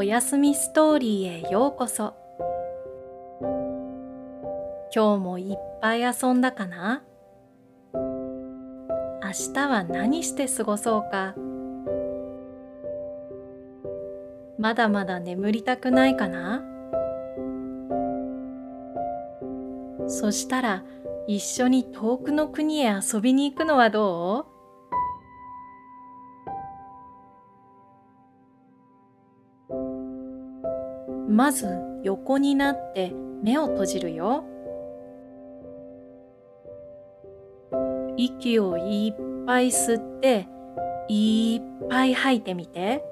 おやすみストーリーへようこそ。今日もいっぱい遊んだかな？明日は何して過ごそうか？まだまだ眠りたくないかな？そしたら一緒に遠くの国へ遊びに行くのはどう？まず横になって目を閉じるよ。息をいっぱい吸っていっぱい吐いてみて。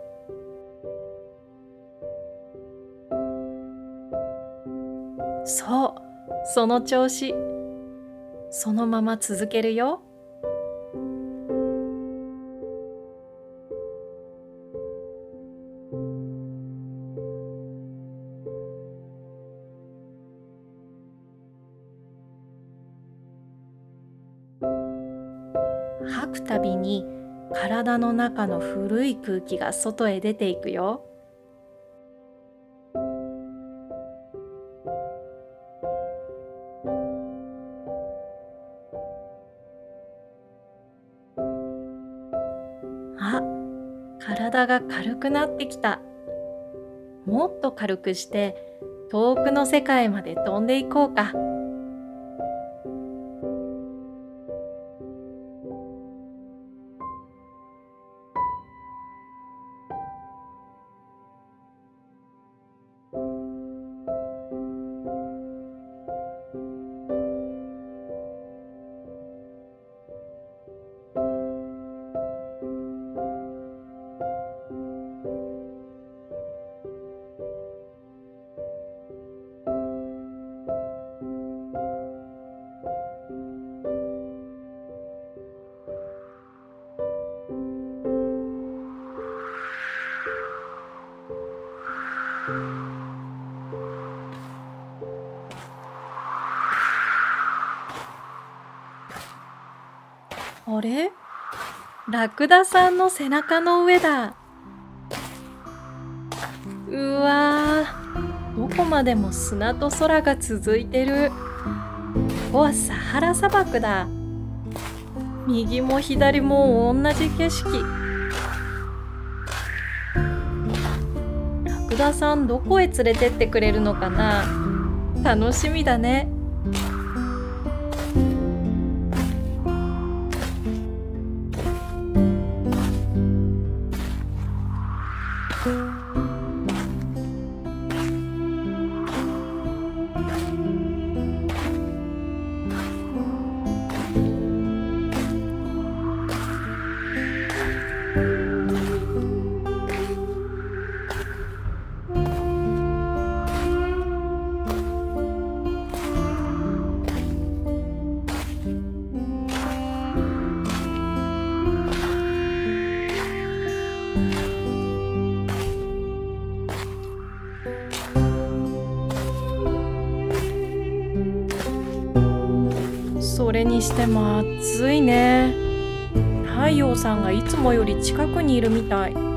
そうその調子。そのまま続けるよ。体の中の古い空気が外へ出ていくよ。あ、体が軽くなってきた。もっと軽くして遠くの世界まで飛んでいこうか。あれ？ラクダさんの背中の上だ。うわ、どこまでも砂と空が続いてる。ここはサハラ砂漠だ。右も左も同じ景色。ラクダさんどこへ連れてってくれるのかな？楽しみだね。しても暑いね。太陽さんがいつもより近くにいるみたい。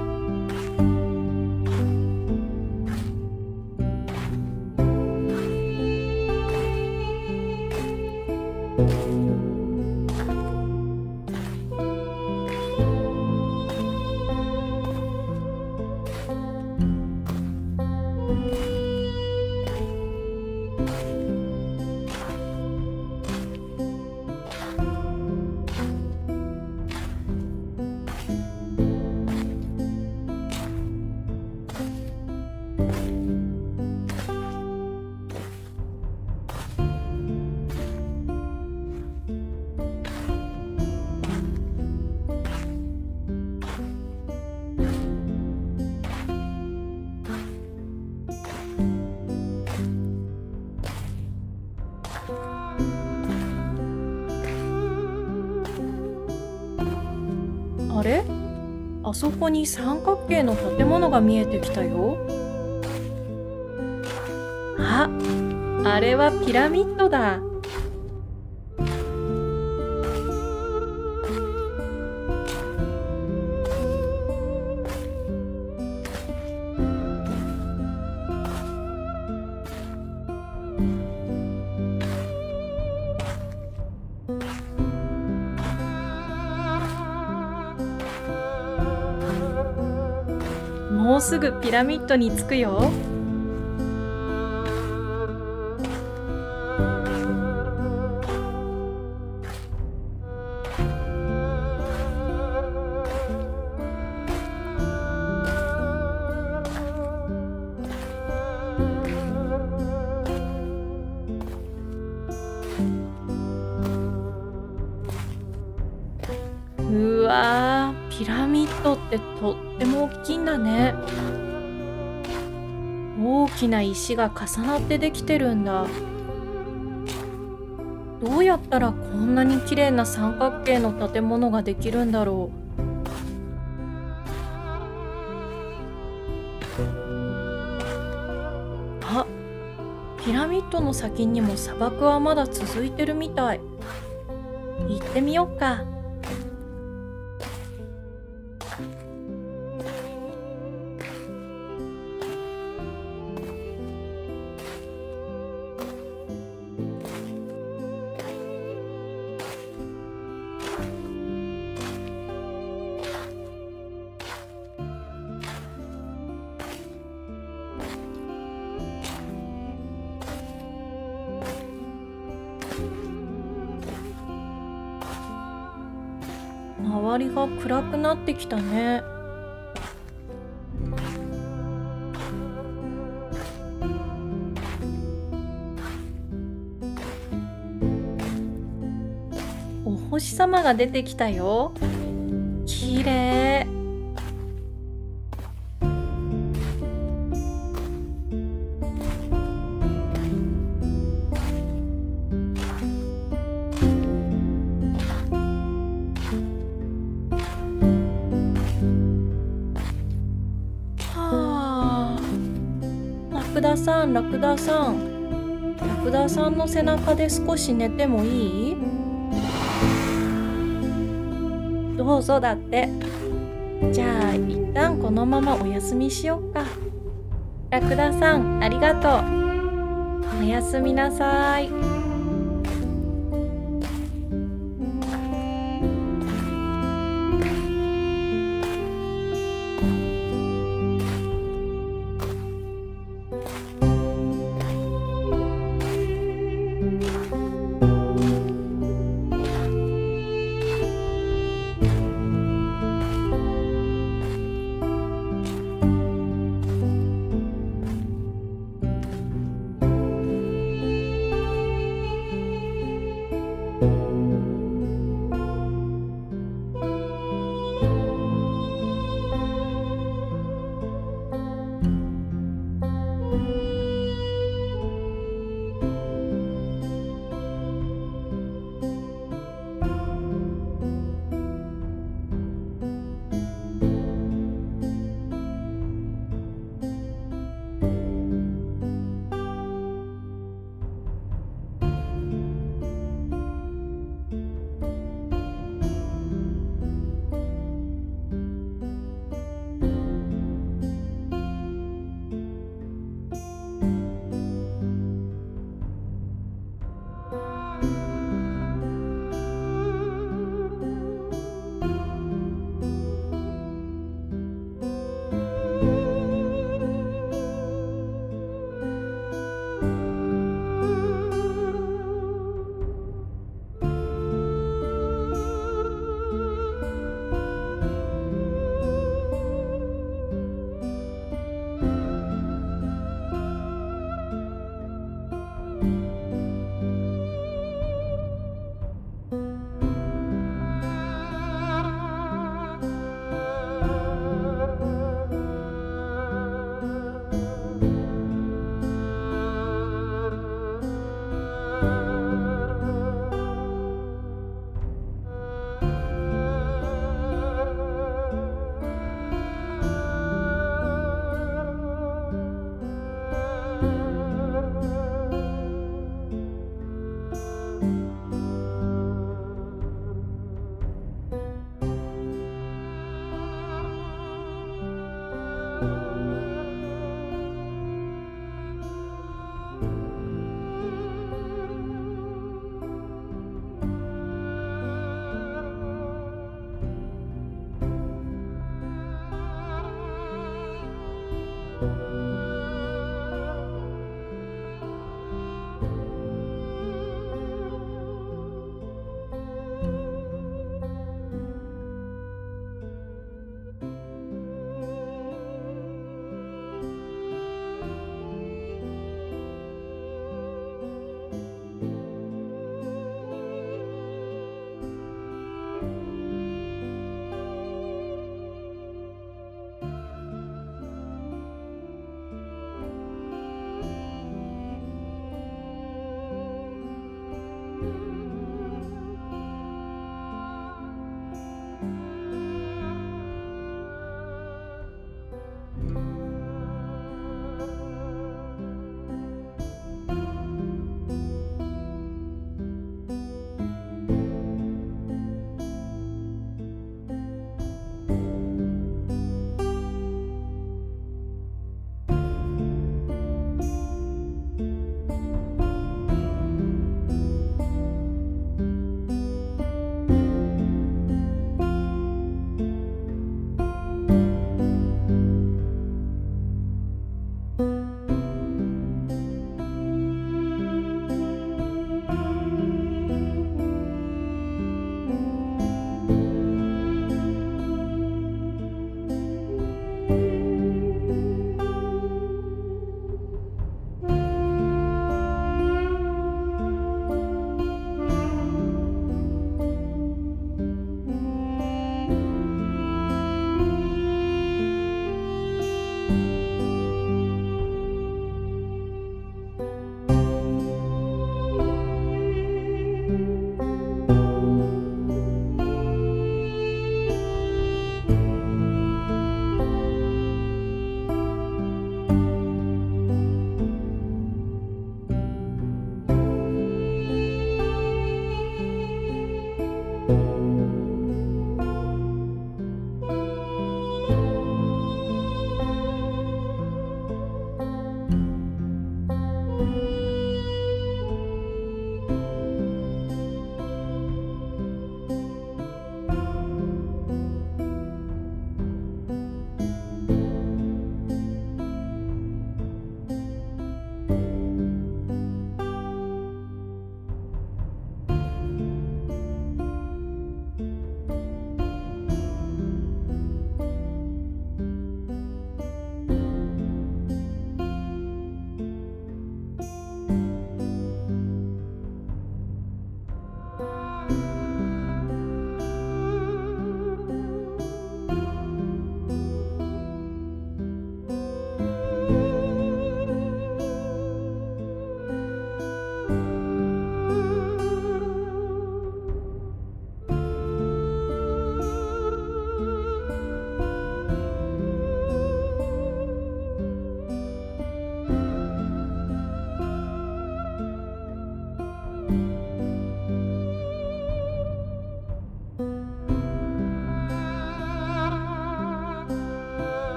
そこに三角形の建物が見えてきたよ。ああれはピラミッドだ。すぐピラミッドに着くよ。石が重なってできてるんだ。どうやったらこんなに綺麗な三角形の建物ができるんだろう。あピラミッドの先にも砂漠はまだ続いてるみたい。行ってみよっか。暗くなってきたね。お星様が出てきたよ。ダさんラクダさん。ラクダさんの背中で少し寝てもいい？どうぞだって。じゃあ一旦このままお休みしよっか。ラクダさんありがとう。おやすみなさい。